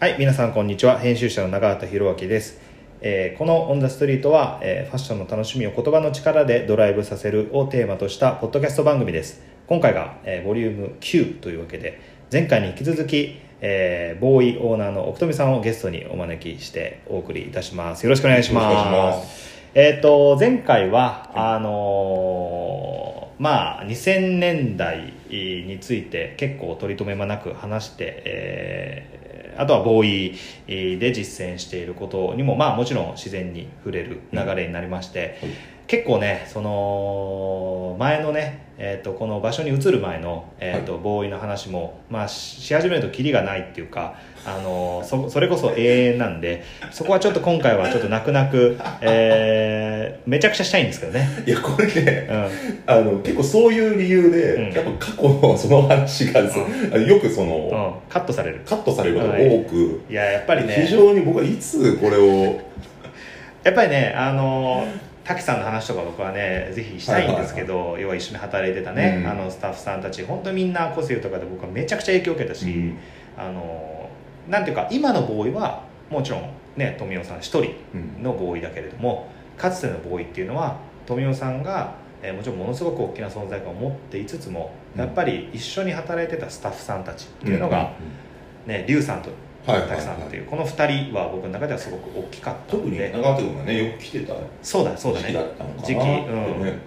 はい、皆さんこんにちは。編集者の長畑博明です。えーこのオンザストリートは、えーファッションの楽しみを言葉の力でドライブさせるをテーマとしたポッドキャスト番組です。今回が、えーボリューム9というわけで、前回に引き続き、えーボーイオーナーの奥富さんをゲストにお招きしてお送りいたします。よろしくお願いします。ますえっ、と、前回は、あのーまあ、2000年代について結構取り留めもなく話して、えーあとはボーイで実践していることにも、まあもちろん自然に触れる流れになりまして、はい。結構ね、その、前のね、えっ、と、この場所に移る前の、えっ、と、ボーイの話も、まあ、しし始めるとキリがないっていうか、あのそ、それこそ永遠なんで、そこはちょっと今回はちょっと泣く泣く、えーめちゃくちゃしたいんですけどね。いやこれねうん。あの結構そういう理由で、うんやっぱ過去のその話が、そあのよくその、うん、カットされる。カットされることが多く、いや、やっぱりね。非常に僕はいつこれをやっぱりねあの滝さんの話とか僕はねぜひしたいんですけど、要は一緒に働いてたね、うん。あのスタッフさんたち本当にみんな個性豊かで僕はめちゃくちゃ影響を受けたし、うん。あのなんていうか今のボーイはもちろんね富雄さん一人うん。のボーイだけれどもかつてのボーイっていうのは富雄さんが、えーもちろんものすごく大きな存在感を持っていつつも、うんやっぱり一緒に働いてたスタッフさんたちっていうのが、ね龍さんとはいはい滝さんっていうこの二人は僕の中ではすごく大きかった特に長手君がねよく来てたそうだそうだね。時期うん。ね。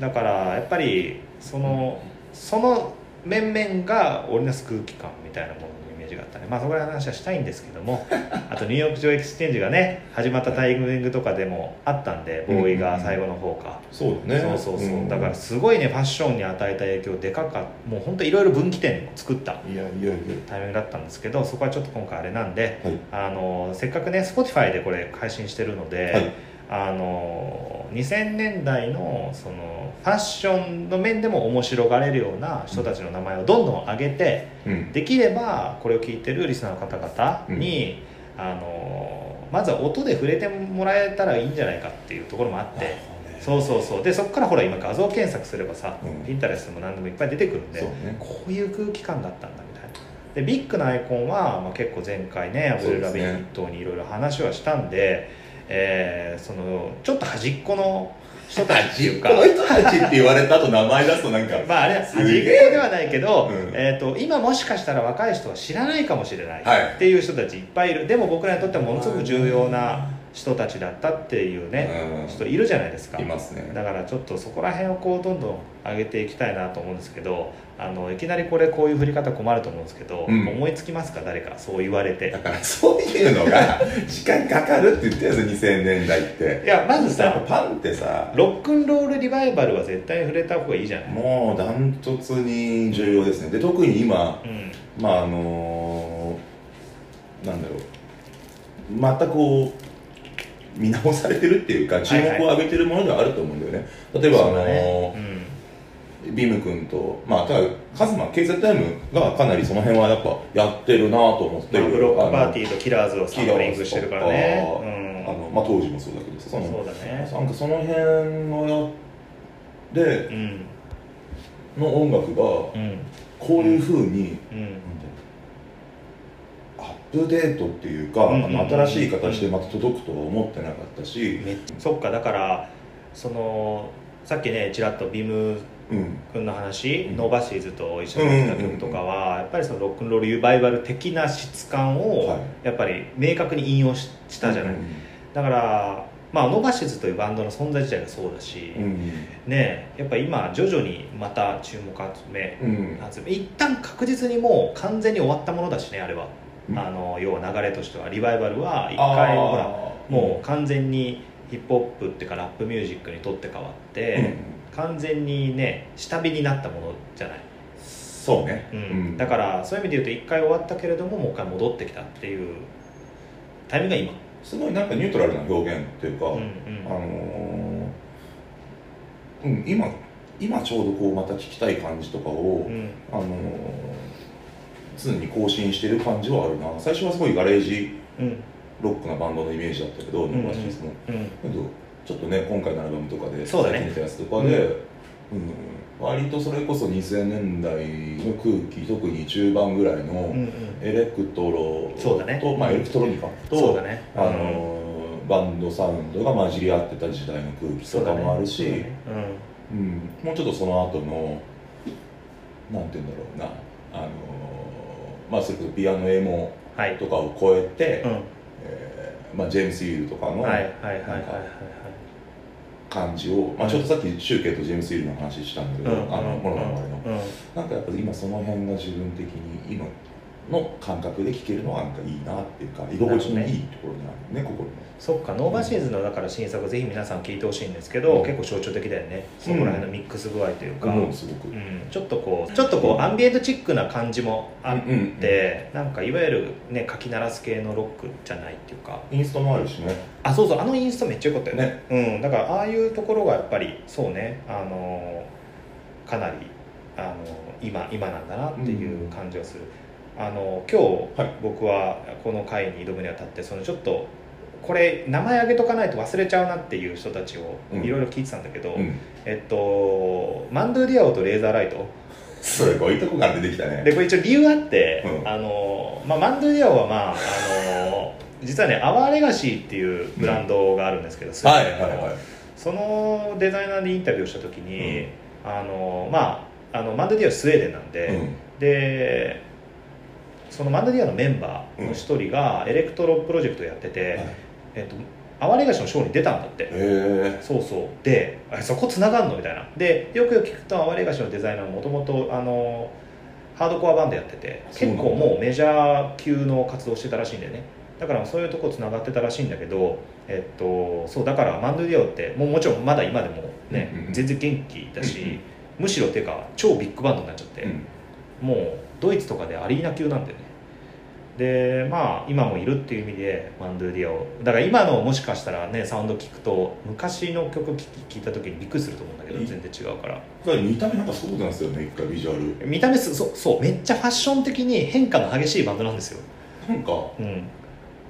だからやっぱりそのその面々が織りなす空気感みたいなものジがあったねまあそこら辺の話はしたいんですけども あとニューヨーク上エクスチェンジがね始まったタイミングとかでもあったんでボーイが最後の方か、そうだね。そうそうそう、んだからすごいねファッションに与えた影響でかかもう本当いろいろ分岐点を作ったいやいやいや。タイミングだったんですけどそこはちょっと今回あれなんで、はい。あのせっかくね Spotify でこれ配信してるので、はいあの2000年代のそのファッションの面でも面白がれるような人たちの名前をどんどん上げてうん。できればこれを聞いてるリスナーの方々に、あのまずは音で触れてもらえたらいいんじゃないかっていうところもあって。そうそうそうでそこからほら今画像検索すればさ、うん。ピンタレストも何でもいっぱい出てくるんでね。こういう空気感だったんだみたいな。でビッグなアイコンは、まあ、結構前回ねアブレル・ラビットにいろいろ話はしたんでえーそのちょっと端っこの人たちっていうかこの人たちって言われた後名前出すとなんか まああれはす端っこではないけど、うんえ。ー、と今もしかしたら若い人は知らないかもしれない。っていう人たちいっぱいいる。でも僕らにとってはものすごく重要な人たちだったっていうね、うん。人いるじゃないですか。いますね。だからちょっとそこら辺をこうどんどん上げていきたいなと思うんですけどあのいきなりこれこういう振り方困ると思うんですけど、うん。思いつきますか？誰かそう言われて。だからそういうのが 時間かかるって言ってるんですよ2000年代って。いやまずさパンってさ。ロックンロールリバイバルは絶対に触れた方がいいじゃない？もうダントツに重要ですね。で特に今うん。まああのなんだろう。またこう見直されてるっていうか注目を浴びてるものではあると思うんだよね、例えば、そうだあねのビム君とまあただカズマ KZM がかなりその辺はやっぱやってるなと思ってうんまあ、るブロックパーーティーとキラーズをサンプリングしてるからね。あの、まあ、当時もそうだけどさそうん、のそうだね。なんかその辺のやでうん。の音楽がうん。こういうふうに、うんプデートっていうか、うんあの新しい形でまた届くとは思ってなかったし、そっかだからそのさっきねちらっと BIM うん。君の話、うん。 No Buses と一緒にやった曲とかは、やっぱりそのロックンロールリバイバル的な質感を、はい。やっぱり明確に引用ししたじゃない、うんだからまあ No Buses というバンドの存在自体がそうだし、うんねやっぱ今徐々にまた注目集め、うん。集め一旦確実にもう完全に終わったものだしねあれは、うんあの要は流れとしてはリバイバルは一回ほらもう完全にヒップホップっていうかラップミュージックにとって変わって、うん。完全にね下火になったものじゃない、そうね、うん。だからそういう意味で言うと一回終わったけれどももう一回戻ってきたっていうタイミングが今。すごいなんかニュートラルな表現っていうか、うんうん。あのーうん、今今ちょうどこうまた聞きたい感じとかを、うん。あのー常に更新してる感じはあるな。最初はすごいガレージうん。ロックなバンドのイメージだったけど、ん。 No Buses も。うん。けどちょっとね今回のアルバムとかでそうだね。最近出たやつとかで、うん。割とそれこそ2000年代の空気特に中盤ぐらいのうんうん。エレクトロそうだね。と、まあ、エレクトロニカと、ね。あのーバンドサウンドが混じり合ってた時代の空気とかもあるし、そうだね。うん、もうちょっとその後のなんて言うんだろうな。あのーまあそれこそピアノエモとかを超えて、うん。えーまあ、ジェームス・ヒールとかの感じを、まあ、ちょっとさっきシュウケイとジェームス・ヒールの話したんだけど、うん。あのモノマネの、うん。うん。なんかやっぱり今その辺が自分的に今の感覚で聴けるのはなんかいいなっていうか居心地のいいところにあるね心のそっか No Buses のだから新作ぜひ皆さん聞いてほしいんですけど、うん。結構象徴的だよね。そこら辺のミックス具合というか、思うすごく、うん。ちょっとこうちょっとこうアンビエントチックな感じもあって、うんうんなんかいわゆるねかき鳴らす系のロックじゃないっていうか。インストもあるしね。あそうそうあのインストめっちゃ良かったよね。ね。うん、だからああいうところがやっぱりそうねあのかなりあの今今なんだなっていう感じがする、あの今日、はい。僕はこの回に挑むにあたってそのちょっとこれ名前挙げとかないと忘れちゃうなっていう人たちをうん。いろいろ聞いてたんだけど、うん。えっとマンドゥ・ディアオとレーザーライト。すごいとこが出てきたね。でこれ一応理由あって、うん。あのまあ、マンドゥ・ディアオはまああの実はね Our Legacy っていうブランドがあるんですけど、スウェはいはいはい。そのデザイナーにインタビューをした時に、あのまああの Mando Diao はスウェーデンなんで、うん。でその Mando Diao のメンバーの一人がエレクトロプロジェクトやってて、はい。えっと、 Our Legacy のショーに出たんだって、そうそう。であそこつながんのみたいな。でよくよく聞くと Our Legacy のデザイナーもともとあのハードコアバンドやってて結構もうメジャー級の活動してたらしいんだよね。だからそういうとこつながってたらしいんだけどえっとそうだからマンドゥディオってもうもちろんまだ今でもね、うんうん。全然元気だし、うんうん。むしろっていうか超ビッグバンドになっちゃって、うん。もうドイツとかでアリーナ級なんだよね。でまあ今もいるっていう意味でマンドゥディアを。だから今のもしかしたらねサウンド聞くと昔の曲聴き聞いた時にびっくりすると思うんだけどい全然違うから。見た目なんかそうなんですよね一回ビジュアル。見た目すそうそう。めっちゃファッション的に変化の激しいバンドなんですよ。なんかうん。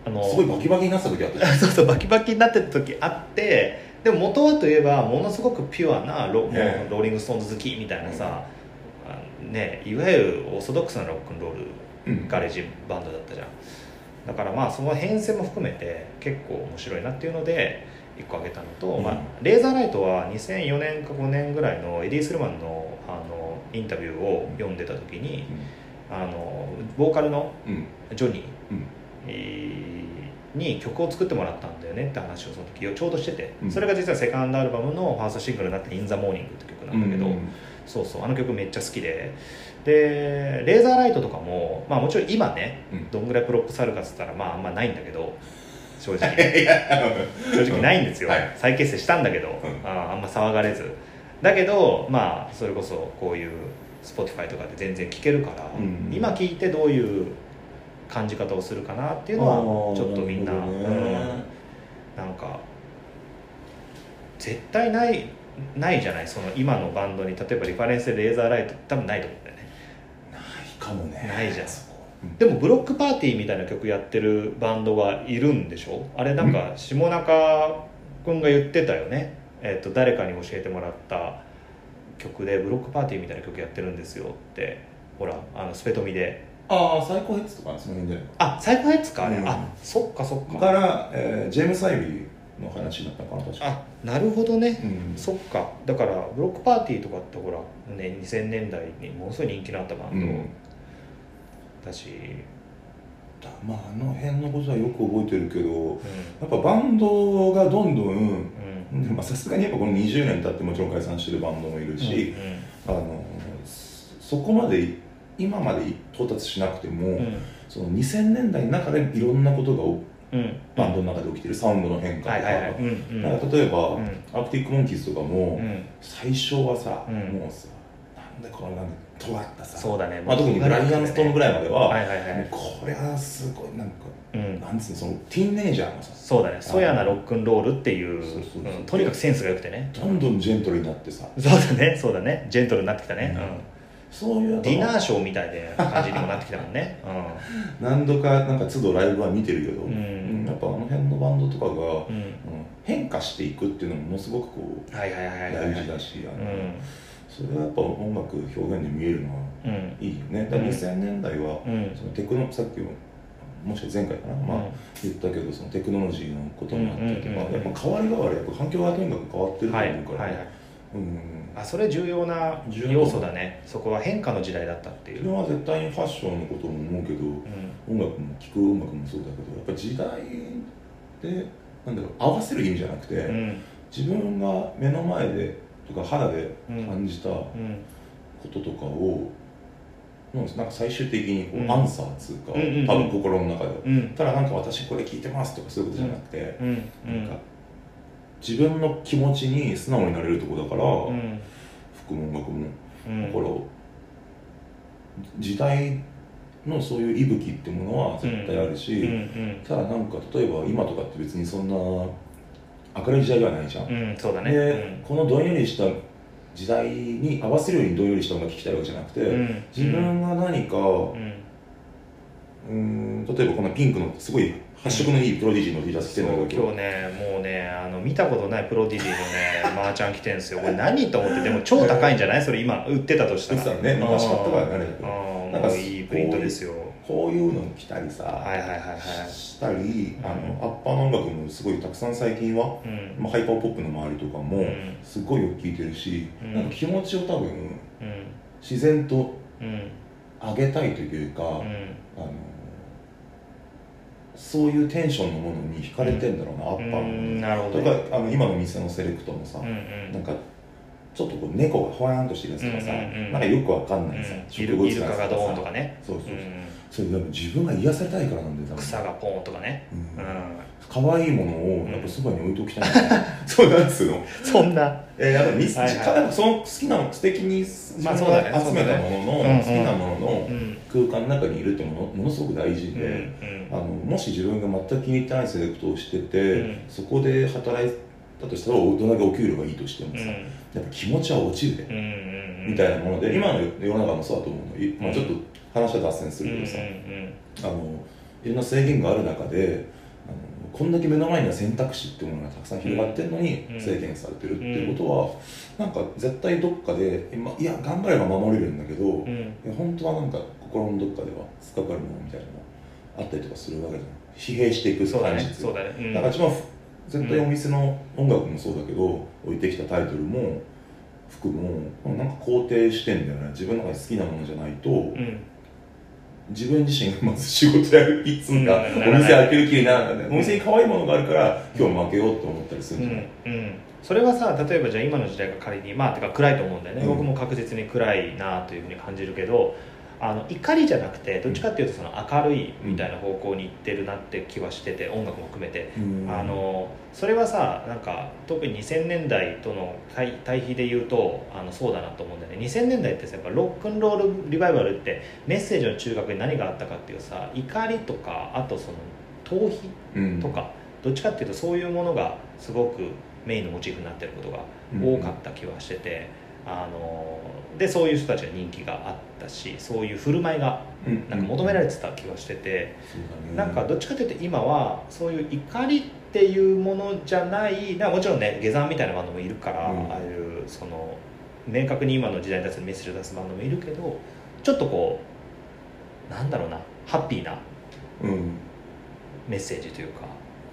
あのすごいバキバキになってた時あったそうそうバキバキになってた時あってでも元はといえばものすごくピュアなロ,、もうねローリング・ストーンズ好きみたいなさ、あね、いわゆるオーソドックスなロックンロールうん。ガレージバンドだったじゃん。だからまあその変遷も含めて結構面白いなっていうので1個挙げたのと、うん。まあ、 Razorlight は2004年か5年ぐらいのエディ・スリマンのあのインタビューを読んでた時にあのボーカルのうん。ジョニーうん。えーに曲を作ってもらったんだよねって話をその時ちょうどしてて、うん。それが実はセカンドアルバムのファーストシングルになって「In the Morning」って曲なんだけど、うん。そうそうあの曲めっちゃ好きで。で Razorlight とかも、まあ、もちろん今ねうん。どんぐらいプロップスあるかっつったらまああんまないんだけど正直。正直ないんですよ、はい。再結成したんだけど、ん。ああんま騒がれず。だけどまあそれこそこういう Spotify とかで全然聴けるから、うん。今聴いてどういう感じ方をするかなっていうのはちょっとみんな、ね。うん。なんか絶対ないないじゃない？その今のバンドに例えばリファレンスでレーザーライト多分ないと思うんだよね。ないかもね。ないじゃん。でもブロックパーティーみたいな曲やってるバンドがいるんでしょ？あれなんか下中君が言ってたよね、えっと誰かに教えてもらった曲でブロックパーティーみたいな曲やってるんですよってほらあのスペトミでああサイコヘッズとかその辺じゃないあサイコヘッズかあれ、うん。あそっかそっか。から、えージェームス・アイビーの話になったのかな確か。あなるほどね、うん。そっか。だからブロックパーティーとかってほら、ね、2000年代にものすごい人気のあったバンドうん。だし、だまああの辺のことはよく覚えてるけどうん。やっぱバンドがどんどんうん。でまあさすがにやっぱこの20年経ってもちろん解散してるバンドもいるし、あのそそこまで今まで到達しなくても、うん。うんその2000年代の中でいろんなことがおうん。バンドの中で起きてるサウンドの変化とか,、例えば、うん。アークティック・モンキーズとかも、うん。最初はさ、うん。もうさなんでこのなんか尖ったさ。そうだね。まあ、特にブライアン・ストームぐらいまでは、はいはいはい。これはすごいなんか、うん。なんつうのそのティーンネイジャーのさそうだね。そやなロックンロールっていうとにかくセンスが良くてね。どんどんジェントルになってさ。そうだね。そうだね。ジェントルになってきたね、うん。うんそういうディナーショーみたいな感じにもなってきたもんね、う何度かなんか都度ライブは見てるけど、うん。やっぱあの辺のバンドとかが、んうん。うん変化していくっていうのもものすごくこうはいはいはいはいはい大事だし、それはやっぱ音楽表現で見えるのはうんいいよね。だから2000年代は、うん。そのテクノさっきももし前回かな、まあうん言ったけどそのテクノロジーのこともあったりとか、うんうんうんうん。やっぱ変わり変わりやっぱ環境がとにかく変わってるとはい思うから、はいはいうんあそれ重要な重要。要素だね。そこは変化の時代だったっていう、自分は絶対にファッションのことも思うけど、うん。音楽も聴く音楽もそうだけどやっぱ時代でなんだろう合わせる意味じゃなくて、うん。自分が目の前でとか肌で感じたこうん。ととかを、なんか最終的にこう、うん。アンサーっつうか、うんうんうん。多分心の中で、うん。ただなんか私これ聞いてますとかそういうことじゃなくて、うん。なんか自分の気持ちに素直になれるところだから、うん。服も音楽も、うん。だから時代のそういう息吹ってものは絶対あるし、うんうん。ただなんか例えば今とかって別にそんな明るい時代ではないじゃん、うんそうだね。で、このどんよりした時代に合わせるようにどんよりした音楽聴きたいわけじゃなくて、うん。自分が何か、うん。例えばこのピンクのすごい発色のいいプロディジーの T シャツ着てんだけど今日ねもうねあの見たことないプロディジーのねマーチャン着てるんですよ。これ何と思ってでも超高いんじゃない？それ今売ってたとしたら。売ってたね昔買ったからねなんかいいプリントですよこういうの着たりさ、はいはいはいはいしたりあのアッパーの音楽もすごいたくさん最近は、うんまあ、ハイパーポップの周りとかもうんすごいよく聴いてるし、うんなんか気持ちを多分うん自然とうん上げたいというか、うんあのそういうテンションのものに惹かれてんだろうな、アッパーうんになるほど。とかあの今の店のセレクトもさ、うん。うんなんかちょっとこう猫がほわーんとしてるやつとかさ、うんうんうん。なんかよくわかんないさ、イルイルカがドーンとかね。そうそうそう、うんそれでも自分が癒されたいからなんだよ多分。草がポーンとかね。うん。う可愛いものをやっぱそばに置いておきたいな、そうなんつうのんそんな。えー、やっぱミス、はいはその好きな素敵に自分まあそうだね。が集めたものの、好きなもののうん空間の中にいるってものものすごく大事で、うんあのもし自分が全く気に入ってないセレクトをしてて、うん。そこで働いたとしたらどれだけお給料がいいとしてもさ、うん。やっぱ気持ちは落ちるで、うんうんうん。みたいなもので今の世の中もそうだと思うの、いまあ、ちょっと話は脱線すうんうんるけどさ、あのいろんな制限がある中であのこんだけ目の前には選択肢っていうものがたくさん広がってるのにうん。制限されてるっていうことは、なんか絶対どっかで今いや頑張れば守れるんだけど、うん。本当はなんか心のどっかでは突っかかるものみたいなのがあったりとかするわけじゃん。疲弊していく感じ。そうだね。うん。だから一番ふ絶対お店の音楽もそうだけど、置いてきたタイトルも服もなんか肯定してんだよね。自分の中で好きなものじゃないと、うん自分自身がまず仕事やる気っつうんお店開ける気にならないお店に可愛いものがあるから今日負けようって思ったりするんじゃない、うんうん。それはさ例えばじゃあ今の時代が仮にまあてか暗いと思うんだよね、うん。僕も確実に暗いなというふうに感じるけどあの怒りじゃなくてどっちかっていうとその明るいみたいな方向に行ってるなって気はしてて音楽も含めて、うん。あのそれはさなんか特に2000年代との対対比で言うとあのそうだなと思うんだよね。2000年代ってさやっぱロックンロールリバイバルってメッセージの中核に何があったかっていうさ怒りとかあとその逃避うん。とか、どっちかっていうとそういうものがすごくメインのモチーフになってることが多かった気はしてて、あのでそういう人たちが人気があったしそういう振る舞いがうん。なんか求められてた気がしてて、そうだねなんかどっちかというと今はそういう怒りっていうものじゃないなもちろんね下山みたいなバンドもいるから、うん。ああいうその明確に今の時代に対するメッセージを出すバンドもいるけどちょっとこうなんだろうなハッピーなうん。メッセージというか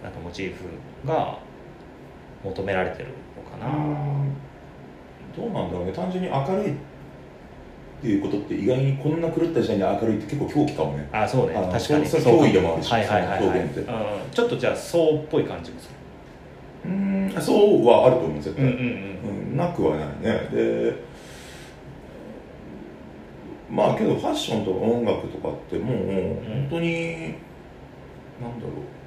なんかモチーフが求められてるのかな、どうなんだろうね。単純に明るいっていうことって意外にこんな狂った時代に明るいって結構狂気かもね。あそうね。確かに。それ脅威でもあるしはいはいはい、はい。その表現って。うん、ちょっとじゃあそうっぽい感じもする。うんそうはあると思う絶対、うんうんうん。なくはないね。でまあけどファッションとか音楽とかってもう本当に、なんだろう。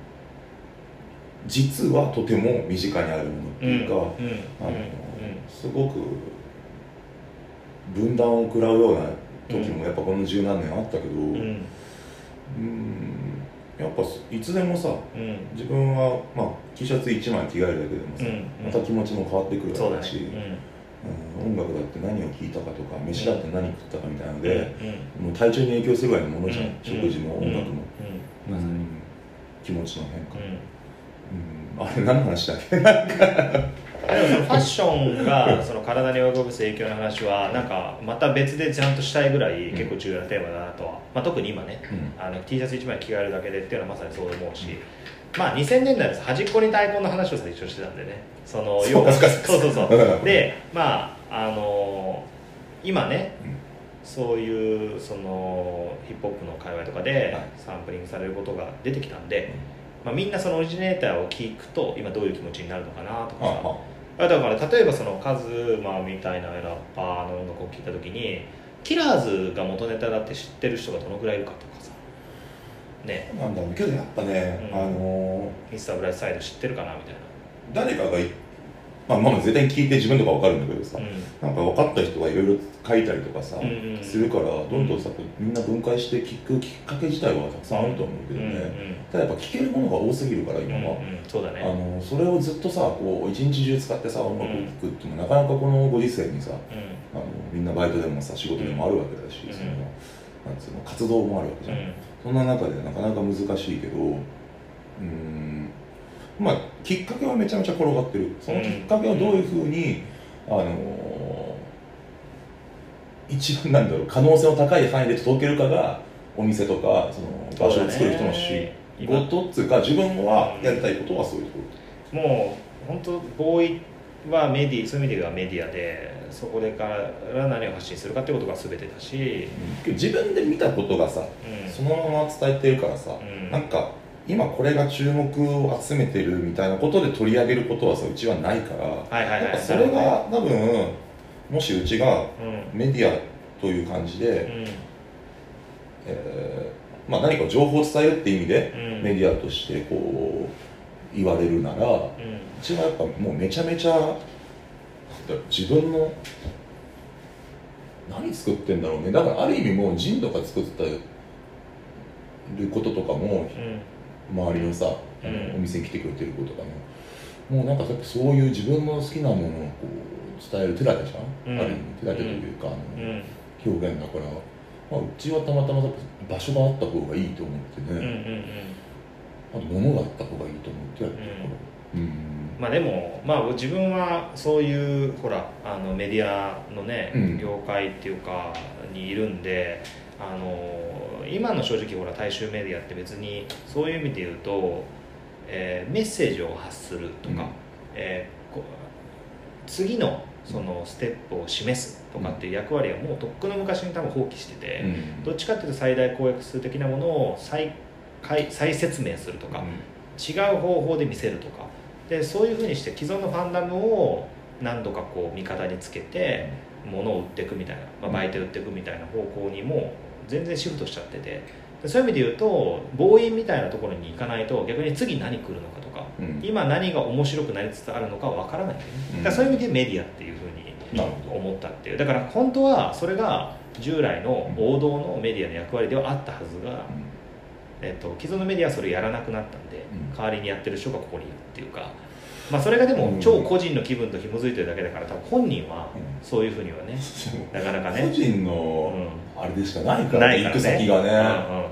実はとても身近にあるものってうんいうか、うんうん。あのすごく分断を食らうような時もやっぱこの十何年あったけど、うん。うんうんやっぱいつでもさうん。自分は、まあ、T シャツ1枚着替えるだけでもさ、うん。また気持ちも変わってくるだろうし、うん。音楽だって何を聴いたかとか飯だって何食ったかみたいなので、うん。もう体調に影響するぐらいのものじゃん、うん。食事も音楽も、気持ちの変化、あれ何の話だっけ？ファッションがその体に及ぼす影響の話はなんかまた別でちゃんとしたいぐらい結構重要なテーマだなとは、まあ、特に今ね、うん。あの T シャツ1枚着替えるだけでっていうのはまさにそう思うし、まあ2000年代です。端っこに太鼓の話を最初してたんでね。そのそうかそうかそうそう。でまああの今ねうん。そういうそのヒップホップの界隈とかではい。サンプリングされることが出てきたんで、まあ、みんなそのオリジネーターを聞くと今どういう気持ちになるのかなとかさ。ああ。だから例えばそのカズマみたいなラッパーの音楽を聴いた時にキラーズが元ネタだって知ってる人がどのぐらいいるかとかさ。ね。あなんだろうけどやっぱね、うん。あのミスターブライトサイド知ってるかなみたい誰かがいまあまあ絶対に聞いて自分とか分かるんだけどさ、な、うん。なんか分かった人がいろいろ書いたりとかさ、うんうんするからどんどんさみんな分解して聞くきっかけ自体はたくさんあると思うけどね、うんうん。ただやっぱ聞けるものが多すぎるから今は、うんうん。そうだあねのそれをずっとさこう一日中使ってさ音楽を聴くっていうのもなかなかこのご時世にさうあのみんなバイトでもさ仕事でもあるわけだし、うん。そのなんつうの活動もあるわけじゃん、ん。そんな中でなかなか難しいけどうーんまあきっかけはめちゃめちゃ転がってる。そのきっかけをどういうふうに、あのー一番なんだろう可能性の高い範囲で届けるかがお店とかその場所を作る人の仕事っつうか自分はやりたいことはそういうとこもう本当ボーイはメディそういう意味ではメディアでそこでから何を発信するかってことが全てだし、ろ自分で見たことがさうん。そのまま伝えてるからさ、うん。なんか今これが注目を集めてるみたいなことで取り上げることはさうちはないから、はいはいはい。やっぱそれが多分もしうちがうんメディアという感じで、うん。えーまあ、何か情報を伝えるっていう意味で、うん。メディアとしてこう言われるならううんちはやっぱもうめちゃめちゃだ自分の何作ってんだろうね。だからある意味もうジンとか作ってることとかもうん周りのさ、うん。お店に来てくれてる子とかねもうなんかやっぱそういう自分の好きなものをこう伝える手立てじゃん、うん。ある意味手立てというか、あのうん。表現だから、まあ、うちはたまたま場所があった方がいいと思ってね、うんあと物があった方がいいと思ってやってるから。うん、まあでも、まあ、自分はそういうほらあのメディアのね、うん。業界っていうかにいるんであの今の正直ほら大衆メディアって別にそういう意味で言うと、えーメッセージを発するとか、うん。えーこ次のそのステップを示すとかっていう役割はもうとっくの昔に多分放棄してて、うん。どっちかっていうと最大公約数的なものを再再再説明するとか、違う方法で見せるとかでそういうふうにして既存のファンダムを何度かこう味方につけて物を売っていくみたいな、まあ、媒体売っていくみたいな方向にも全然シフトしちゃってて。でそういう意味で言うと暴飲みたいなところに行かないと逆に次何来るのかとかうん。今何が面白くなりつつあるのかわからないね。うん。だそういう意味でメディアっていうふうに思ったっていう。だから本当はそれが従来の王道のメディアの役割ではあったはずが、えっと、既存のメディアはそれやらなくなったんで、うん。代わりにやってる人がここにいるっていうか、まあ、それがでもうん。超個人の気分と紐づいてるだけだから多分本人はうん。そういうふうにはね、なかなかね。個人のうあれでしかないからね。行く先がね。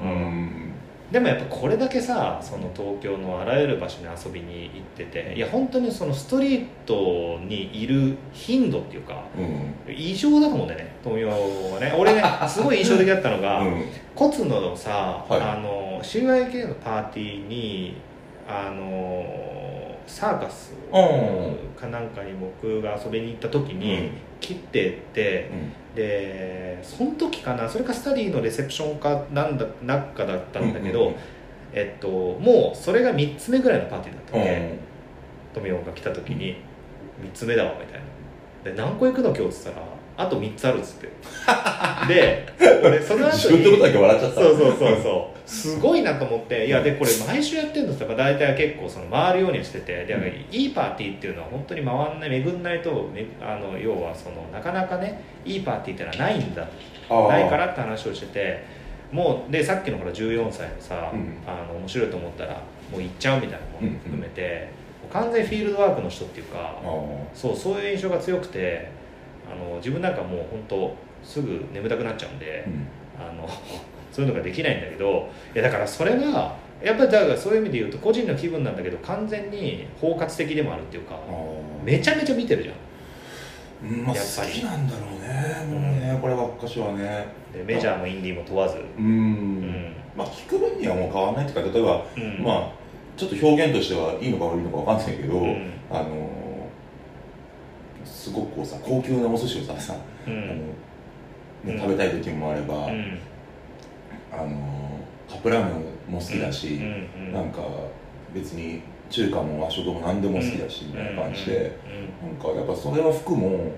うんうんうん。でもやっぱこれだけさその東京のあらゆる場所に遊びに行ってていや本当にそのストリートにいる頻度っていうかうん。異常だと思うんだよね富山はね。俺ね すごい印象的だったのが、うん。コツのさ、はい。あの CYK のパーティーにあのサーカスうん。かなんかに僕が遊びに行った時に、うん。切ってってでその時かなそれかスタディのレセプションかなんだなんかだったんだけど、うんうんうん。えっと、もうそれが3つ目ぐらいのパーティーだったうん。ので、富岡が来た時に3つ目だわみたいな。で何個行くの今日っつったらあと3つあるっつって。で俺その後自分のことだけ笑っちゃった。そうそうそうそう。すごいなと思っていやでこれ毎週やってるのって大体結構その回るようにしててでうんいいパーティーっていうのは本当に回んない巡んないとめあの要はそのなかなかねいいパーティーっていうのはないんだ。ないからって話をしててもうでさっきのほら14歳のさ、うん。あの面白いと思ったらもう行っちゃうみたいなものも含めて、もう完全にフィールドワークの人っていうかそうそういう印象が強くてあの自分なんかもう本当すぐ眠たくなっちゃうんで、うん。あの そういうのができないんだけどいやだからそれがやっぱりだからそういう意味で言うと個人の気分なんだけど完全に包括的でもあるっていうかめちゃめちゃ見てるじゃん。うんまあやっぱり。好きなんだろうね。もうねこればっかしはね。でメジャーもインディーも問わず。うん、うん。まあ聞く分にはもう変わらないっていうか例えば、うん。まあちょっと表現としてはいいのか悪いのかわかんないけど、うん。あのすごくこうさ高級なお寿司をささ、うあのんねうん。食べたい時もあれば、うん。あのカップラーメンも好きだし、うんうんなんか別に中華も和食も何でも好きだし、みたいな感じで、なんかやっぱそれは服も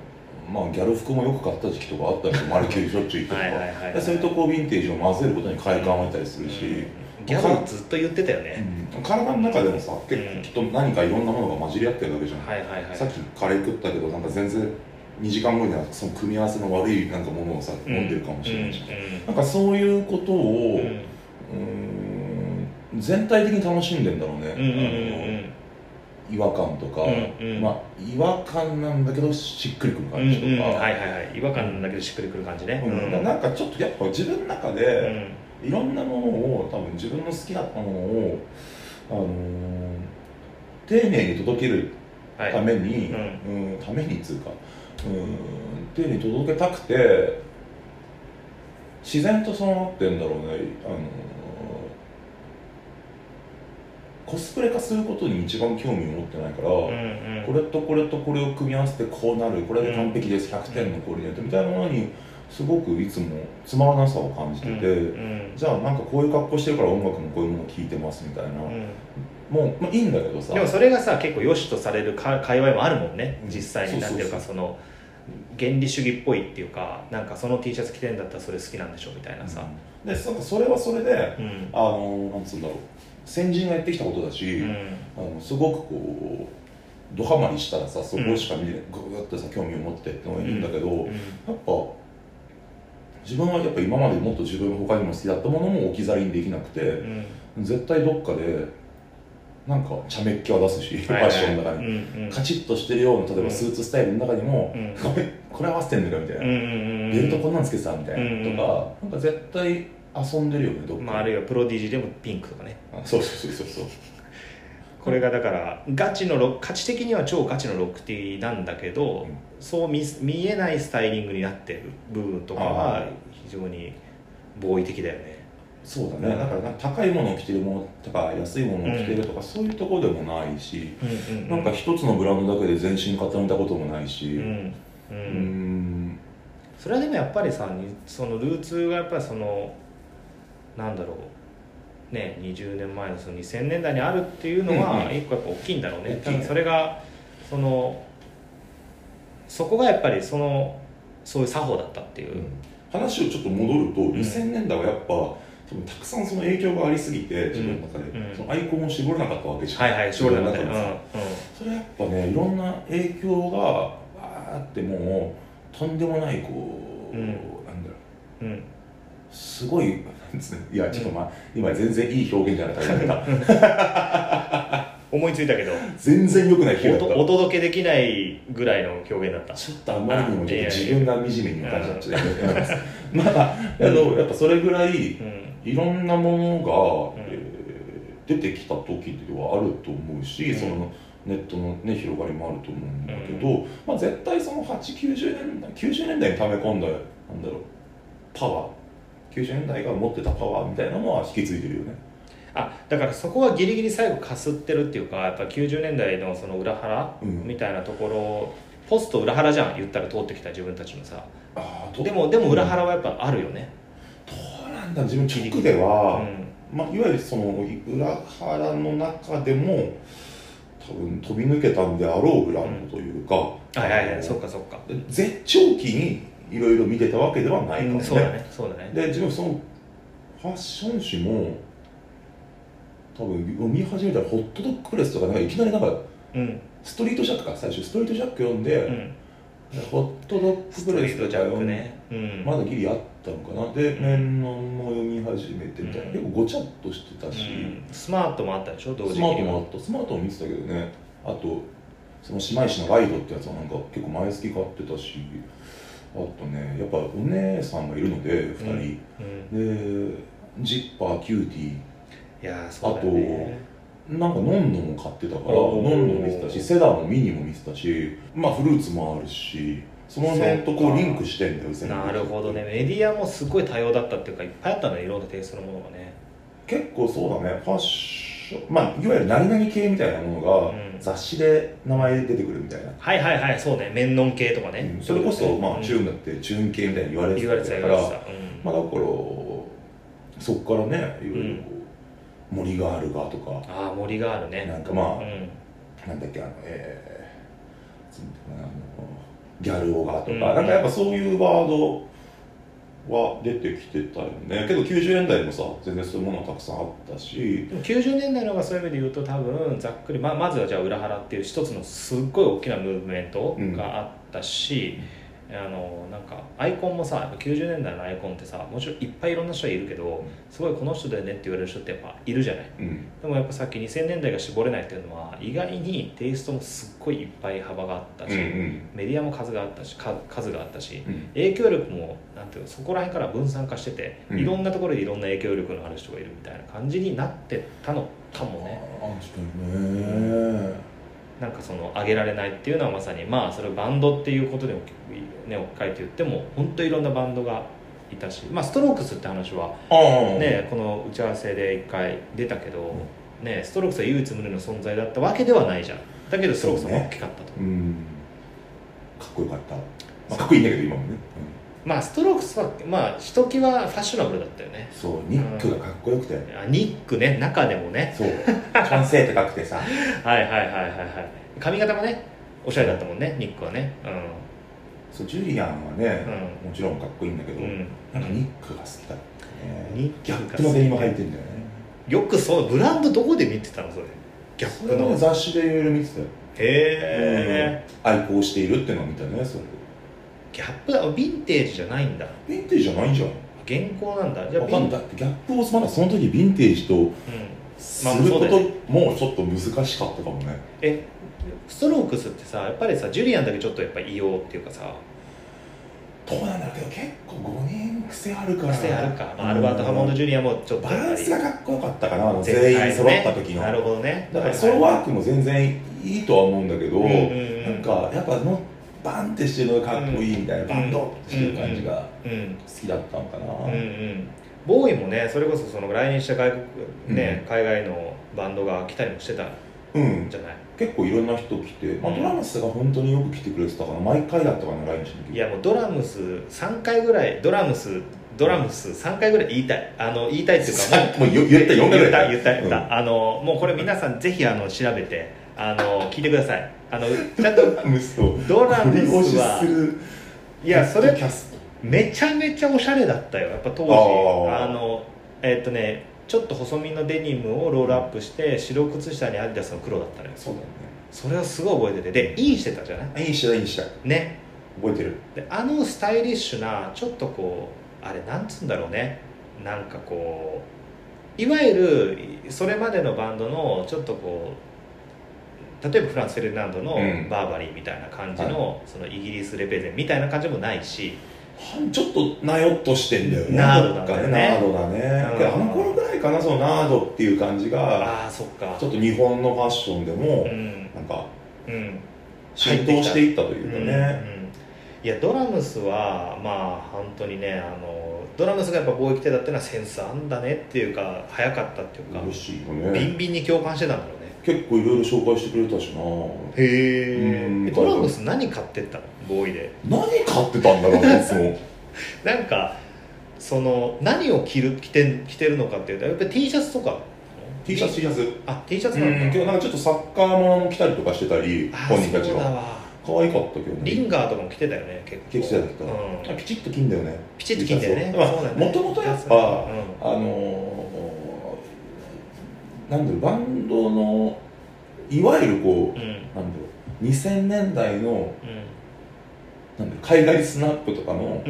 まあギャル服もよく買った時期とかあったりマルキューしょっちゅう行ってはいとはいはい。そういうとこヴィンテージを混ぜることに快感を得たりするし、ギャルはずっと言ってたよね、うん。体の中でもさ結構きっと何かいろんなものが混じり合ってるわけじゃん、はいはいはい。さっきカレー食ったけどなんか全然2時間後にはその組み合わせの悪いなんかものをさ、うん。飲んでるかもしれないし、うんなんかそういうことを、うん。全体的に楽しんでんだろうね、うんうんうん違和感とか、うんうん。まあ違和感なんだけどしっくりくるうん感じとか、うんはいはいはい。違和感なんだけどしっくりくる感じね。うん。うん。なんかちょっとやっぱ自分の中うで、んいろんなものを多分自分の好きなものを、あのー丁寧に届けるはいために、ううんためにっつうか、うん、丁寧に届けたくて自然とそうなってんだろうね、あのーコスプレ化することに一番興味を持ってないから、うんうん。これとこれとこれを組み合わせてこうなるこれで完璧です、100点のコーディネートみたいなものにすごくいつもつまらなさを感じてて、うんじゃあなんかこういう格好してるから音楽もこういうものを聴いてますみたいな、うん。もう、まあ、いいんだけどさ。でもそれがさ結構良しとされるか界隈もあるもんねうん実際に。なんていうかその原理主義っぽいっていうかなんかその T シャツ着てんだったらそれ好きなんでしょみたいなさ。でそそれはそれでうん。あのなんつうんだろう先人がやってきたことだし、うん。あのすごくこうドハマりしたらさそこしか見れない、グーッとさ興味を持ってってのがいいんだけど、うん。やっぱ自分はやっぱ今までもっと自分他にも好きだったものも置き去りにできなくて、うん。絶対どっかでなんか茶目っ気は出すし、ファッションの中に、うんうんカチッとしてるような例えばスーツスタイルの中にも、うん。これ合わせてんのかみたいな、うんうんうんベルトこんなんつけてたみたいな、うんとかなんか絶対遊んでるよねどっか。まあ、あるいはプロディージでもピンクとかね。あそうそうそうそうこれがだからガチのロ価値的には超ガチのロックティーなんだけど、うん。そう見見えないスタイリングになってる部分とかは非常に合意的だよね。そうだね。だから高いものを着てるものとか安いものを着てるとか、そういうところでもないし、うんうんなんか一つのブランドだけで全身固めたこともないし。うんううんん。それはでもやっぱりさにそのルーツがやっぱりそのなんだろうね20年前のその2000年代にあるっていうのうんはうん。一個やっぱ大きいんだろうね。大きいね。多分それがそのそこがやっぱりそのそういう作法だったっていう、話をちょっと戻ると、ん。2000年代はやっぱ多分たくさんその影響がありすぎて自分の中で、うん。そのアイコンを絞れなかったわけじゃん。はいはい絞れなかった。よ自分の中で。さそれやっぱねいろんな影響がわーってもうとんでもないこう、うん。なんだろう。うん。うんすごいなんですね。いやちょっとまあ、今全然いい表現じゃなかった 思いついたけど。全然良くない表現おとだっお届けできないぐらいの表現だった。たちょっとあまりにも自分が惨めに感じちゃって。まああのやっぱそれぐらいうん。いろんなものが、うん。えー出てきた時ではあると思うし、うん。そのネットの、ね、広がりもあると思うんだけど、まあ、絶対その890年代90年代に溜め込んだなんだろうパワー90年代が持ってたパワーみたいなのは引き継いでるよね。あだからそこはギリギリ最後かすってるっていうかやっぱ90年代のその裏腹うん。みたいなところ、ポスト裏腹じゃん言ったら通ってきた自分たちのさ。ああでもでも裏腹はやっぱあるよね、どうなんだ自分直では、うん。まあ、いわゆるその裏腹の中でも多分飛び抜けたんであろうブランドというか、はいはいはいそっかそっか、絶頂期にいろいろ見てたわけではないかもね、うんそうだね。そうだね。で自分そのファッション誌も多分読み始めたらホットドッグプレスとかなんかいきなりなんかうん。 Street Jack か最初。 Street Jack 読んで、うん。で Hot-Dog PRESS とか読んで、クね。うん。まだギリあったのかな。でメンノンも読み始めてみたいな、うん。結構ごちゃっとしてたし、うん。スマートもあったでしょ同時期スマートにもあった。スマートも見てたけどね。あとその姉妹誌のワイドってやつはなんか結構前好き買ってたしあとねやっぱお姉さんがいるので2人、うん。で Zipper CUTiE。いやーそうだよねなんかノンノも買ってたからノンノも見てたしセダもミニも見てたしまあフルーツもあるしその辺とこうリンクしてんだよなるほどね。メディアもすごい多様だったっていうかいっぱいあったねいろんなテイストのものがね。結構そうだね。ファッションまあいわゆる何々系みたいなものがうん。雑誌で名前出てくるみたいな、はいはいはいそうね。メンノン系とかね、うん。それこそ、まあ、チューンンだってチューン系みたいに言われて言われてたたから言われてた、うん。まあだからそっからねいわゆるこう、森があるがとか。ああ森があるね。なんかまあ、うん。なんだっけあのえーつあのギャルオガとか、うん。なんかやっぱそういうワードは出てきてたよね。けど90年代もさ全然そういうものはたくさんあったし。でも90年代の方がそういう意味で言うと多分ざっくりままずはじゃあ裏腹っていう一つのすっごい大きなムーブメントがあったし、あのなんかアイコンもさやっぱ90年代のアイコンってさもちろんいっぱいいろんな人はいるけどすごいこの人だよねって言われる人ってやっぱいるじゃない？うん。でもやっぱさっき2000年代が絞れないっていうのは意外にテイストもすっごいいっぱい幅があったし、うんうん。メディアも数があったしか数があったしうん。影響力もなんていうのそこら辺から分散化してて、うん。いろんなところでいろんな影響力のある人がいるみたいな感じになってたのかもね。ああ確かにねなんかその上げられないっていうのはまさにまあそれをバンドっていうことで置き,、ね、置き換えて言っても本当いろんなバンドがいたしまあストロークスって話はねこの打ち合わせで一回出たけど、ね、ストロークスは唯一無二の存在だったわけではないじゃん。だけどストロークスは大きかったと、うん。かっこよかった、まあ、かっこいいんだけど今もね、まあストロークスはまあひときわファッショナブルだったよね。うんそうニックがかっこよくて、あニックね。中でもね。そう。完成って書くてさ。はいはいはいはいはい。髪型もねおしゃれだったもんねニックはね。そうジュリアンはね、うもちろんかっこいいんだけど、うん、うん、なんかニックが好きだったね。ニックギが好き。ャップのデニム履いてんだよね。よくそうブランドどこで見てたのそれ。ギャップの。へ雑誌でいろいろ見てたよ、え、愛好しているっていうのを見たねそれギャップだヴィンテージじゃないんだ。ヴィンテージじゃないじゃん。現行なんだ。じゃあわかんない。ギャップをまだその時ヴィンテージとうん。すまあることもちょっと難しかったかもね。えストロークスってさやっぱりさジュリアンだけちょっとやっぱ異様っていうかさ。どうなんだろうけど結構5人癖あるから。癖あるか、まあ、アルバート・ハモンド・ジュニアもちょっとバランスがかっこよかったかな全員揃った時の。なるほどね。だからソロワークも全然いいとは思うんだけど、うんうんうん。なんかやっぱあのバンってしてるのがかっこいいみたいな、うん。バンドってしてる感じがうん。好きだったのかな、うんうん。ボーイもねそれこそその来日した外国、ね海外のバンドが来たりもしてたんうんじゃない？結構いろんな人来て、まあ、うん。ドラムスが本当によく来てくれてたかな毎回だったかな来日の時。いやもうドラムス3回ぐらいドラムスドラムス3回ぐらい言いたい。あの言いたいっていうかさもう言言った4回ぐ言ったらい言った言った、うん。あのもうこれ皆さんぜひあの調べてあの聞いてください。あの ちゃんとドラムはいやそれめちゃめちゃおしゃれだったよやっぱ当時。あのえっとねちょっと細身のデニムをロールアップして白靴下にアディダスの黒だったのよ。そうだよそれをすごい覚えててでインしてたじゃない？ねいいしたいいした。ね。覚えてる。であのスタイリッシュなちょっとこうあれなんつうんだろうね。なんかこういわゆるそれまでのバンドのちょっとこう例えばフランス・フェルナンドのうん。バーバリーみたいな感じの,、そのイギリスレペゼンみたいな感じもないし。ちょっとなよっとしてんだよね。ナードだよね。ナードだね、あの頃ぐらいかなそのナードっていう感じが。ああそっか。ちょっと日本のファッションでもうん。なんかうん。浸透していったというかうんね、うん。いやドラムスはまあ本当にねあのドラムスがやっぱ貿易手だっていうのはセンスあんだねっていうか早かったっていうか。嬉しいよビねンビンに共感してたんだろうね結構いろいろ紹介してくれたしな。へうん。えドラムス何買ってったの？ボーイで。何買ってたんだろうねいつも。なんかその何を着る着て着てるのかっていうとやっぱり T シャツとか。T シャツ T シャツ。あ T シャツうなんだ、ん。けどなんかちょっとサッカーものも着たりとかしてたりあ本人たちが。そうだわ。可愛かったけどね。リンガーとかも着てたよね結構。結構だった、うん。あピチッと着んだよね。ピチッと着んだよね。まあそうだよね。もともとやっぱ、うん。あのーなんだろうバンドのいわゆるこう、うん。なんだろう2000年代のうん。なんだろう海外スナップとかの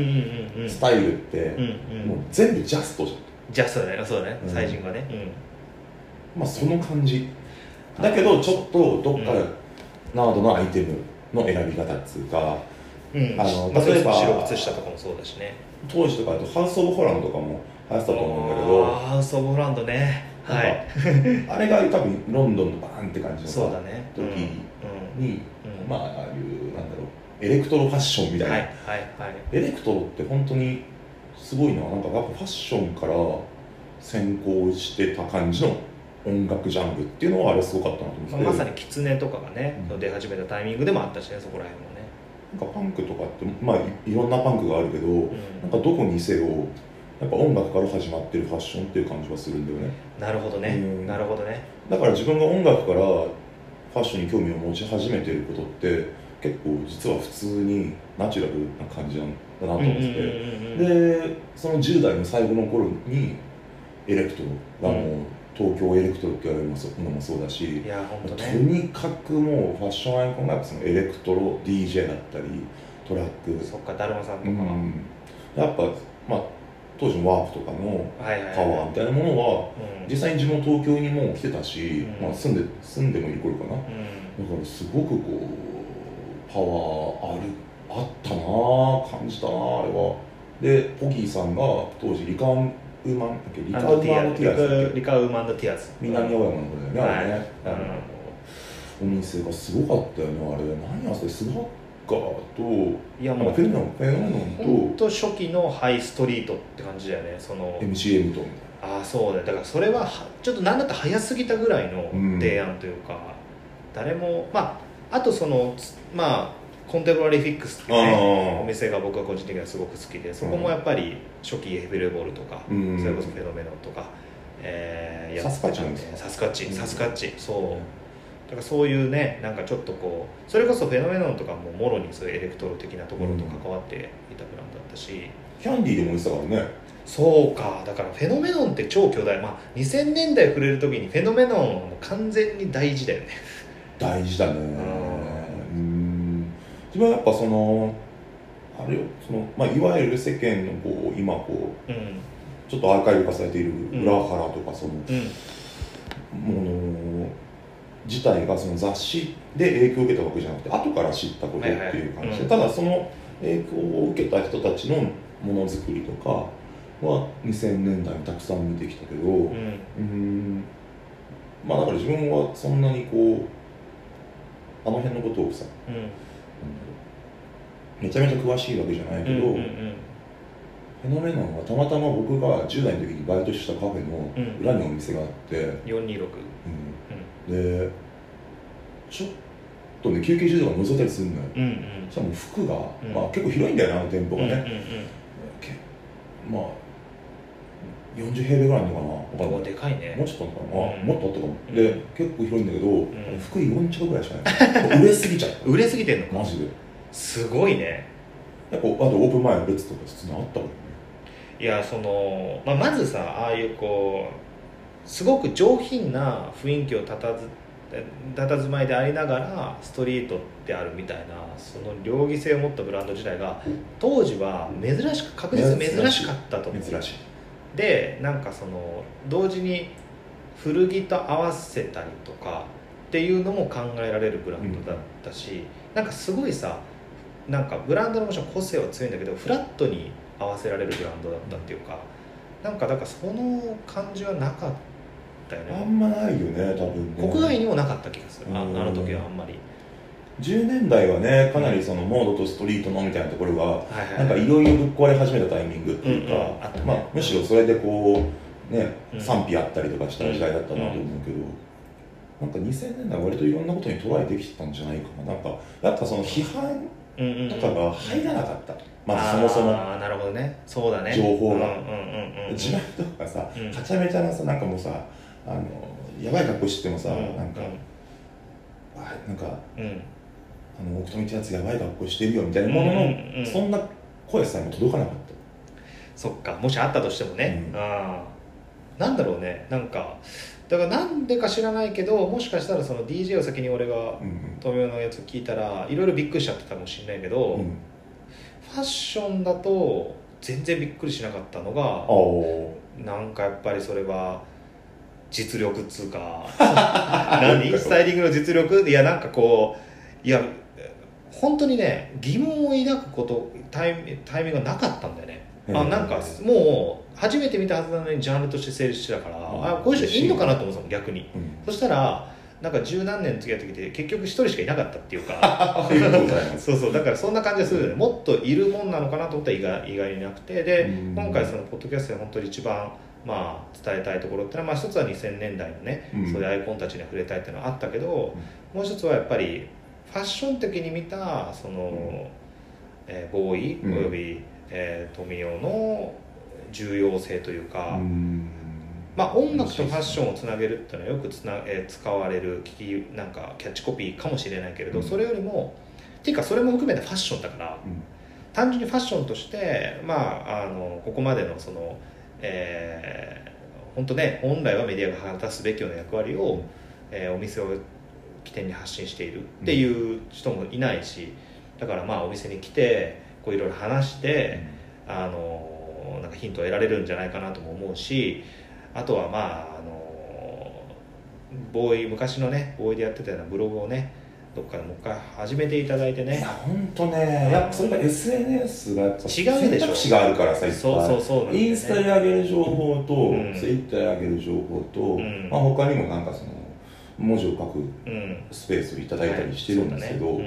スタイルって、うんうん。もう全部ジャストじゃん。じゃあそうだね。そうだね。うん。最新がね。まあその感じ。だけどちょっとどっか、うん。ナードのアイテムの選び方っつうかあのまあ、例えば白靴下とかもそうだしね。当時とかだと House of Holland とかも流行ってたと思うんだけど。ハウス・オブ・ホランドねはい。あれが多分ロンドンのバーンって感じのさそうだね。時うん。に、うん。まあああいうなんだろうエレクトロファッションみたいな、はいはいはい。エレクトロって本当にすごいななんかやっぱファッションから先行してた感じの音楽ジャンルっていうのはあれすごかったなと思って、まあ、まさに狐とかがね、うん。出始めたタイミングでもあったしねそこら辺もね、なんかパンクとかってまあいいろんなパンクがあるけど、うん。なんかどこにせよやっぱ音楽から始まってるファッションっていう感じはするんだよね。なるほどね、うん。なるほどね。だから自分が音楽からファッションに興味を持ち始めてることって結構実は普通にナチュラルな感じなんだなと思ってでその10代の最後の頃にエレクトロがもう、東京エレクトロって言われるのもそうだし、いや本当とね。にかくもうファッションアイコンがそのエレクトロ DJ だったりトラック。そっかだるまさんとか、うん。やっぱまあ当時のワープとかのパワーみたいなものはうん。実際に自分も東京にもう来てたし、うん。まあ、住んで住んでもいる頃かな。だうん。からすごくこうパワーあるあったなあ感じたなああれは。でポギーさんが当時リカウマンだっけ？リカウマンティアスだっけリカウマンドティアス南青山の方だよね、あれね、お店がすごかったよねあれ。何あそれスナッカーといやもう。フェノンフェノン本当初期のハイストリートって感じだよねその。と MCM と。ああそうだよだからそれははちょっと何だったら早すぎたぐらいのうん。提案というか、誰もまああとそのつまあコンテンポラリーフィックスっていうねなお店が僕は個人的にはすごく好きでそこもやっぱり初期ヘビレボールとか、うん。それこそフェノメノンとか、えーサスカッチサスカッチうんサスカッチそうだからそういうねなんかちょっとこうそれこそフェノメノンとかももろにそういうエレクトロ的なところと関わっていたブランドだったし、キャンディーでも売ってたからね。そうか。だからフェノメノンって超巨大。まあ2000年代触れる時にフェノメノンも完全に大事だよね。大事だね。うん。自分はやっぱそのあれよ。その、まあ、いわゆる世間のこう今こううん。ちょっとアーカイブ化されている裏腹とかそのうん。もの自体がその雑誌で影響を受けたわけじゃなくて後から知ったことっていう感じで、ただその影響を受けた人たちのものづくりとかは2000年代にたくさん見てきたけどうん。うーん。まあだから自分はそんなにこうあの辺のことをさうん。めちゃめちゃ詳しいわけじゃないけど、うんうんフェノメノンはたまたま僕が10代の時にバイトしたカフェの裏にお店があって、うん426うんでちょっとね休憩中とか覗いたりするのよ。うんうん。そしたらもう服が、うん。まあ、結構広いんだよねあの店舗がうんうんね、けまあ40平米ぐらいのかなわかうんでかいね。もうちょっとかな、うん。もっとあったかも、うん。で結構広いんだけど、ん。服4着ぐらいしかない。売れすぎちゃった。売れすぎてんのか。マジで。すごいね。やっぱあとオープン前の列とか普通にあったもんね。いやその、まあ、まずさああいうこうすごく上品な雰囲気をたたず佇まいでありながらストリートであるみたいなその両義性を持ったブランド自体が当時は珍しく確実に珍しかったと思う。珍しい。でなんかその同時に古着と合わせたりとかっていうのも考えられるブランドだったし、なんかすごいさなんかブランドのもちろん個性は強いんだけどフラットに合わせられるブランドだったっていうかなんかだからその感じはなかったよね。あんまないよね多分ね。国外にもなかった気がする。ああうん。の時はあんまり。10年代はねかなりそのモードとストリートのみたいなところがはいなんかいろいろぶっ壊れ始めたタイミングっていうか、うんうんあね。まあ、むしろそれでこうねうん。賛否あったりとかした時代だったなと思うけど、なんか2000年代は割といろんなことにトライできてたんじゃないかな。なんかやっぱその批判うんうんうん。とかが入らなかった、まずそもそも。ああなるほどね。そうだね。情報が。うんうんうんうん自分とかさ、うん。はちゃめちゃなさなんかもうさあのやばい格好しててもさ、うんなんか、あなんかうん。うんあの奥富ってやつやばい格好してるよみたいなものの、うんうんうん。そんな声さえも届かなかっそっか。もしあったとしてもね、うん。ああなんだろうね。なんかだからなんでか知らないけどもしかしたらその DJ を先に俺が富雄のやつを聞いたらいろいろびっくりしちゃってたかもしれないけど、うん、ファッションだと全然びっくりしなかったのがなんかやっぱりそれは実力っつうか。何？スタイリングの実力？いやなんかこういや本当にね疑問を抱くことタイタイミングがなかったんだよね。あなんかもう初めて見たはずなのにジャンルとして成立してたから、ん。あこういう人いいのかなと思ってたの逆に。うん。そしたらなんか十何年付き合ってきて結局一人しかいなかったっていうか。そうそうだからそんな感じがす。るよねもっといるもんなのかなと思ったら意外意外になくて。でうん。今回そのポッドキャストで本当に一番まあ伝えたいところってのは、まあ、一つは2000年代のね、うん。そういうアイコンたちに触れたいっていうのはあったけど、もう一つはやっぱりファッション的に見たその、えーボーイうん。および、えー富代の重要性というか、うん。まあ、音楽とファッションをつなげるっていうのはよくつな、えー使われる聞きなんかキャッチコピーかもしれないけれど、うん。それよりもっていうかそれも含めてファッションだからうん。単純にファッションとしてまああのここまでのそのえー本当ね本来はメディアが果たすべきような役割を、えーお店を起点に発信しているっていう人もいないしだからまあお店に来てこういろいろ話して、あのなんかヒントを得られるんじゃないかなとも思うしあとはまああのボーイ昔のねボーイでやってたようなブログをねどっかでもう一回始めていただいていやね本当ねやっぱそれが SNS がやっぱ違うでしょ。選択肢があるからさそうそうそうね。インスタで上げる情報と、うん。ツイッターで上げる情報と、ん。まあ、他にもなんかその文字を書くうん。スペースをいただいたりしてるんですけど、はいそう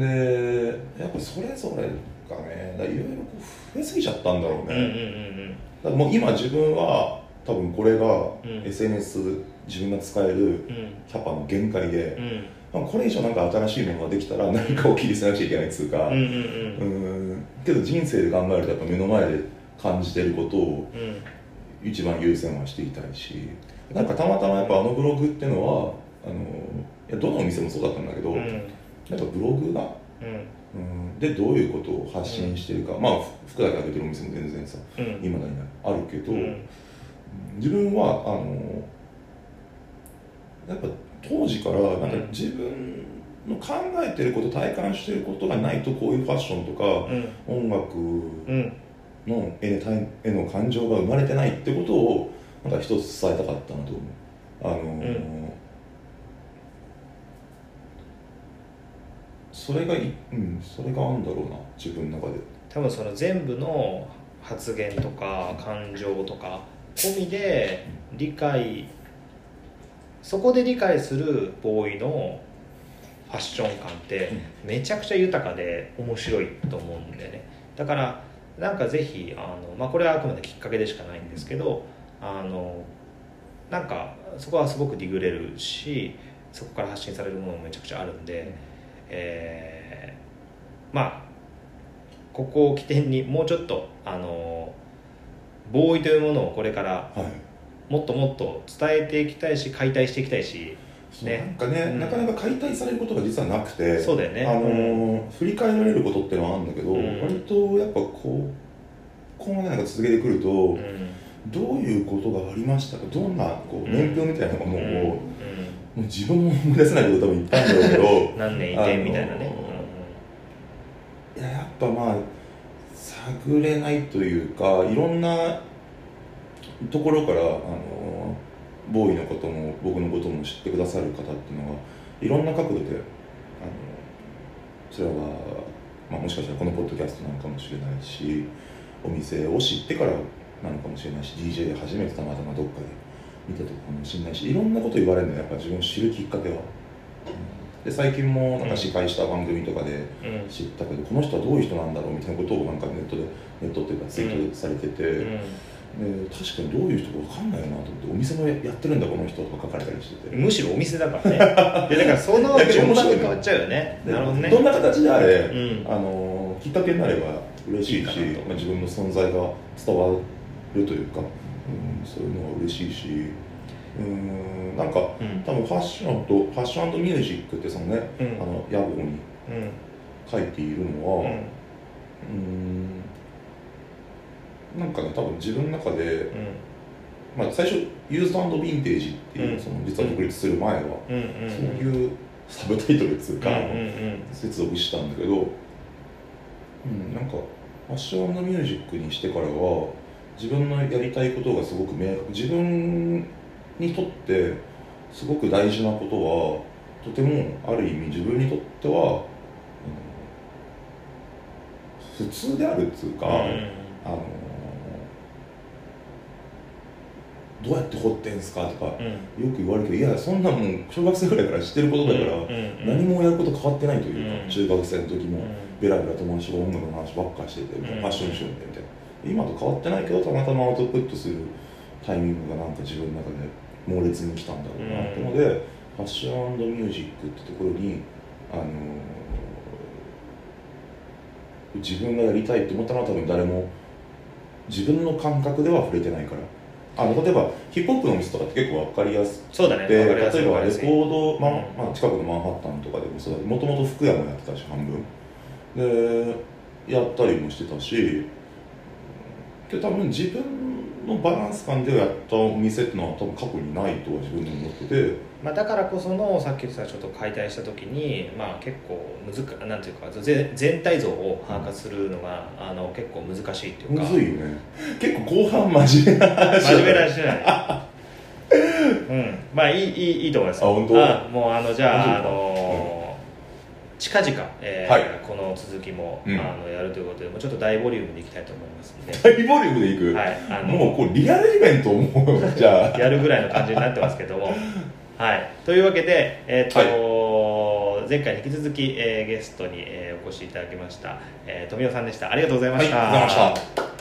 だね。でやっぱそれぞれがね。だいろいろこう増えすぎちゃったんだろうね、うんうんうんだからもう今自分は多分これがうん。SNS 自分が使えるキャパの限界でう、ん。まあ、これ以上なんか新しいものができたら何かを切り捨てなくちゃいけないっつうか、うんうんうん。うん。けど人生で考えるとやっぱ目の前で感じてることをうん。一番優先はしていたいし。なんかたまたまやっぱあのブログってのはあのいやどのお店もそうだったんだけど、うん。やっぱブログが、うん。うん、でどういうことを発信してるか、まあ服だけあげてるお店も全然さうん。今だにあるけど、うん。自分はあのやっぱ当時からなんかうん。自分の考えてること体感してることがないとこういうファッションとかうん。音楽うん。の絵の感情が生まれてないってことをなんか一つ伝えたかったなと思う。あの、それがいうんそれがあるんだろうな自分の中で。多分その全部の発言とか感情とか込みで理解そこで理解するボーイのファッション感ってめちゃくちゃ豊かで面白いと思うんでね。だからなんかぜひあの、まあ、これはあくまできっかけでしかないんですけどあのなんかそこはすごくディグれるしそこから発信されるものもめちゃくちゃあるんで、えーまあここを起点にもうちょっとあのボーイというものをこれからはい。もっともっと伝えていきたいし解体していきたいしね。なんかね、うん。なかなか解体されることが実はなくてそうだよね。あのー振り返られることってのはあるんだけど、うん。割とやっぱこうこうなんか続けてくると、うん。どういうことがありましたか？どんなこううん年表みたいなものを、うんもう自分も思い出せないこと多分いっぱいあるんだけどうん 何年いてみたいなね、いややっぱまあ探れないというかいろんなところからあのボーイのことも僕のことも知ってくださる方っていうのはいろんな角度であのそれは、まあ、もしかしたらこのポッドキャストなのかもしれないしお店を知ってからなのかもしれないし DJ で初めてたまたまどっかで見たとかもしれないしいろんなこと言われるのよやっぱ自分を知るきっかけは。うんで最近もなんか司会した番組とかで、知ったけどこの人はどういう人なんだろうみたいなことをなんかネットでネットっていうかツイートでされてて、うん。で確かにどういう人か分かんないよなと思ってお店もやってるんだこの人とか書かれたりしてて、むしろお店だからね。いやだからその順番が変わっちゃうよね。でなるほどね。どんな形であれ、うん。あのきっかけになれば嬉しいしまあ、自分の存在が伝わるというか、うん、そういうのは嬉しいし。うんなんかうん。多分ファッションとファッションミュージックってそのね、うん。あの屋号にうん。書いているのは、うん。うーんなんかね多分自分の中で、まあ、最初ユーズドヴィンテージっていう、うん。その実は独立する前は、そういうサブタイトルっつうか、うんうん接続したんだけど、うん、なんかファッションのミュージックにしてからは自分のやりたいことがすごく明確自分にとってすごく大事なことはとてもある意味自分にとっては、うん普通であるっつうか、うん。あのどうやって掘ってんすかとか、うん。よく言われるけどいやそんなもん小学生ぐらいから知ってることだから、何もやること変わってないというか、うん。中学生の時も、うん。ベラベラ友達と音楽の話ばっかしてて、うんファッションショーみたいな今と変わってないけどたまたまアウトプットするタイミングがなんか自分の中で猛烈に来たんだろうなってので、ファッションミュージックってところにあのー自分がやりたいって思ったのは多分誰も自分の感覚では触れてないから。あの例えばヒップホップの店とかって結構分かりやすくそうだね例えばレコード、ままあ、近くのマンハッタンとかでもそうだもともと服屋もやってたし半分でやったりもしてたしけど多分自分のバランス感でやったお店ってのは多分過去にないとは自分で思ってて。まあ、だからこそのさっき言ってたちょっと解体した時に、まあ、結構難かなんていうかぜ全体像を把握するのが、あの結構難しいっていうか。むずいよね。結構後半真面目な話真面目な話じゃない。うん。まあいいいいいいと思います。あ本当？あもうあのじゃああの近々、えーはい。この続きも、うん。あのやるということでもうちょっと大ボリュームでいきたいと思いますので、大ボリュームでいく、はい、あのもうこうリアルイベントをもう。じゃあやるぐらいの感じになってますけども。はい。というわけでえっ、と、前回に引き続き、えーゲストに、えーお越しいただきました、えー富尾さんでした。ありがとうございました、はいありがとうございました